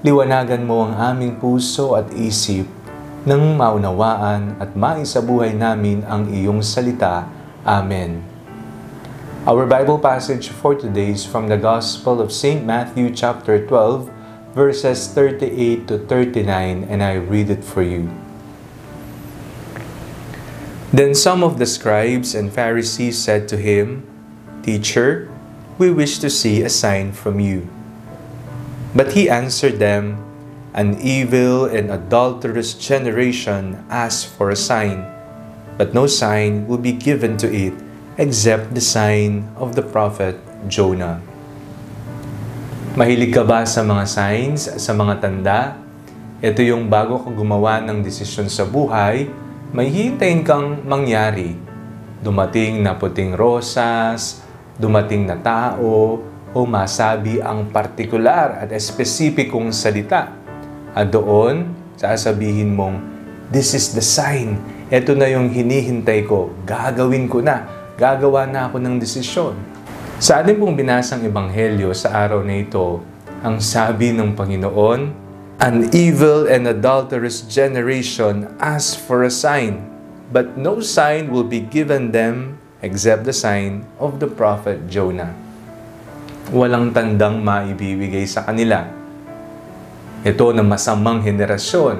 liwanagan mo ang aming puso at isip nang maunawaan at maisabuhay namin ang iyong salita. Amen. Our Bible passage for today is from the Gospel of St. Matthew chapter 12, verses 38 to 39, and I read it for you. Then some of the scribes and Pharisees said to him, Teacher, we wish to see a sign from you. But he answered them, An evil and adulterous generation asks for a sign, but no sign will be given to it except the sign of the prophet Jonah. Mahilig ka ba sa mga signs, sa mga tanda? Ito yung bago ka gumawa ng desisyon sa buhay, may hintayin kang mangyari. Dumating na puting rosas, dumating na tao, o masabi ang partikular at espesipikong salita. At doon, sasabihin mong, This is the sign. Ito na yung hinihintay ko. Gagawin ko na. Gagawa na ako ng desisyon. Sa ating pong binasang ebanghelyo sa araw na ito, ang sabi ng Panginoon, An evil and adulterous generation asks for a sign, but no sign will be given them except the sign of the prophet Jonah walang tandang maibibigay sa kanila. Ito na masamang henerasyon,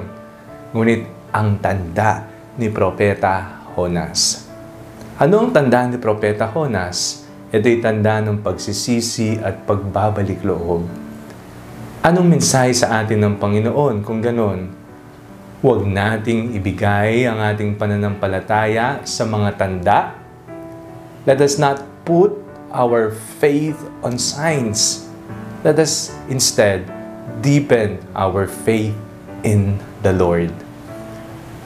ngunit ang tanda ni Propeta Honas. Ano ang tanda ni Propeta Honas? Ito'y tanda ng pagsisisi at pagbabalik loob. Anong mensahe sa atin ng Panginoon kung ganon? Huwag nating ibigay ang ating pananampalataya sa mga tanda. Let us not put our faith on signs. Let us instead deepen our faith in the Lord.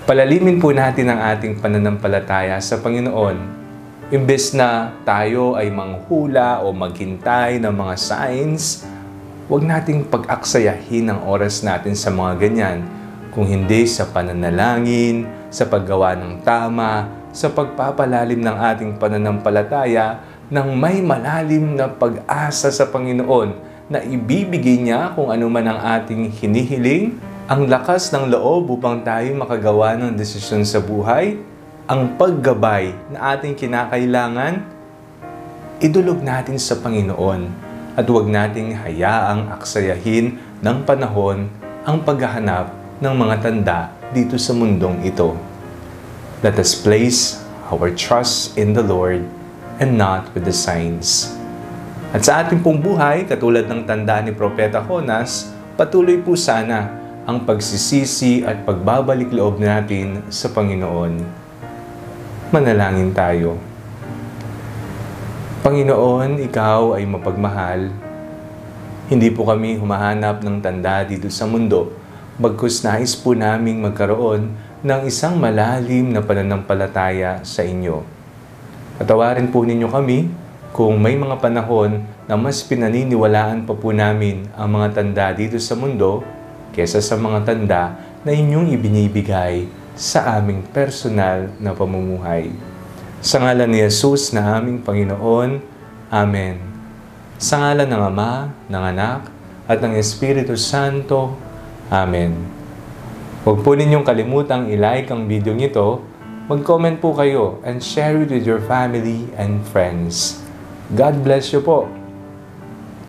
Palalimin po natin ang ating pananampalataya sa Panginoon. Imbes na tayo ay manghula o maghintay ng mga signs, huwag nating pag-aksayahin ang oras natin sa mga ganyan kung hindi sa pananalangin, sa paggawa ng tama, sa pagpapalalim ng ating pananampalataya ng may malalim na pag-asa sa Panginoon na ibibigay niya kung ano man ang ating hinihiling, ang lakas ng loob upang tayo makagawa ng desisyon sa buhay, ang paggabay na ating kinakailangan, idulog natin sa Panginoon at huwag nating hayaang aksayahin ng panahon ang paghahanap ng mga tanda dito sa mundong ito. Let us place our trust in the Lord and not with the signs. At sa ating pong buhay, katulad ng tanda ni Propeta Jonas, patuloy po sana ang pagsisisi at pagbabalik loob natin sa Panginoon. Manalangin tayo. Panginoon, Ikaw ay mapagmahal. Hindi po kami humahanap ng tanda dito sa mundo, bagkus nais po naming magkaroon ng isang malalim na pananampalataya sa inyo. Patawarin po ninyo kami kung may mga panahon na mas pinaniniwalaan pa po namin ang mga tanda dito sa mundo kesa sa mga tanda na inyong ibinibigay sa aming personal na pamumuhay. Sa ngalan ni Jesus na aming Panginoon, Amen. Sa ngalan ng Ama, ng Anak, at ng Espiritu Santo, Amen. Huwag po ninyong kalimutang ilike ang video nito Mag-comment po kayo and share it with your family and friends. God bless you po.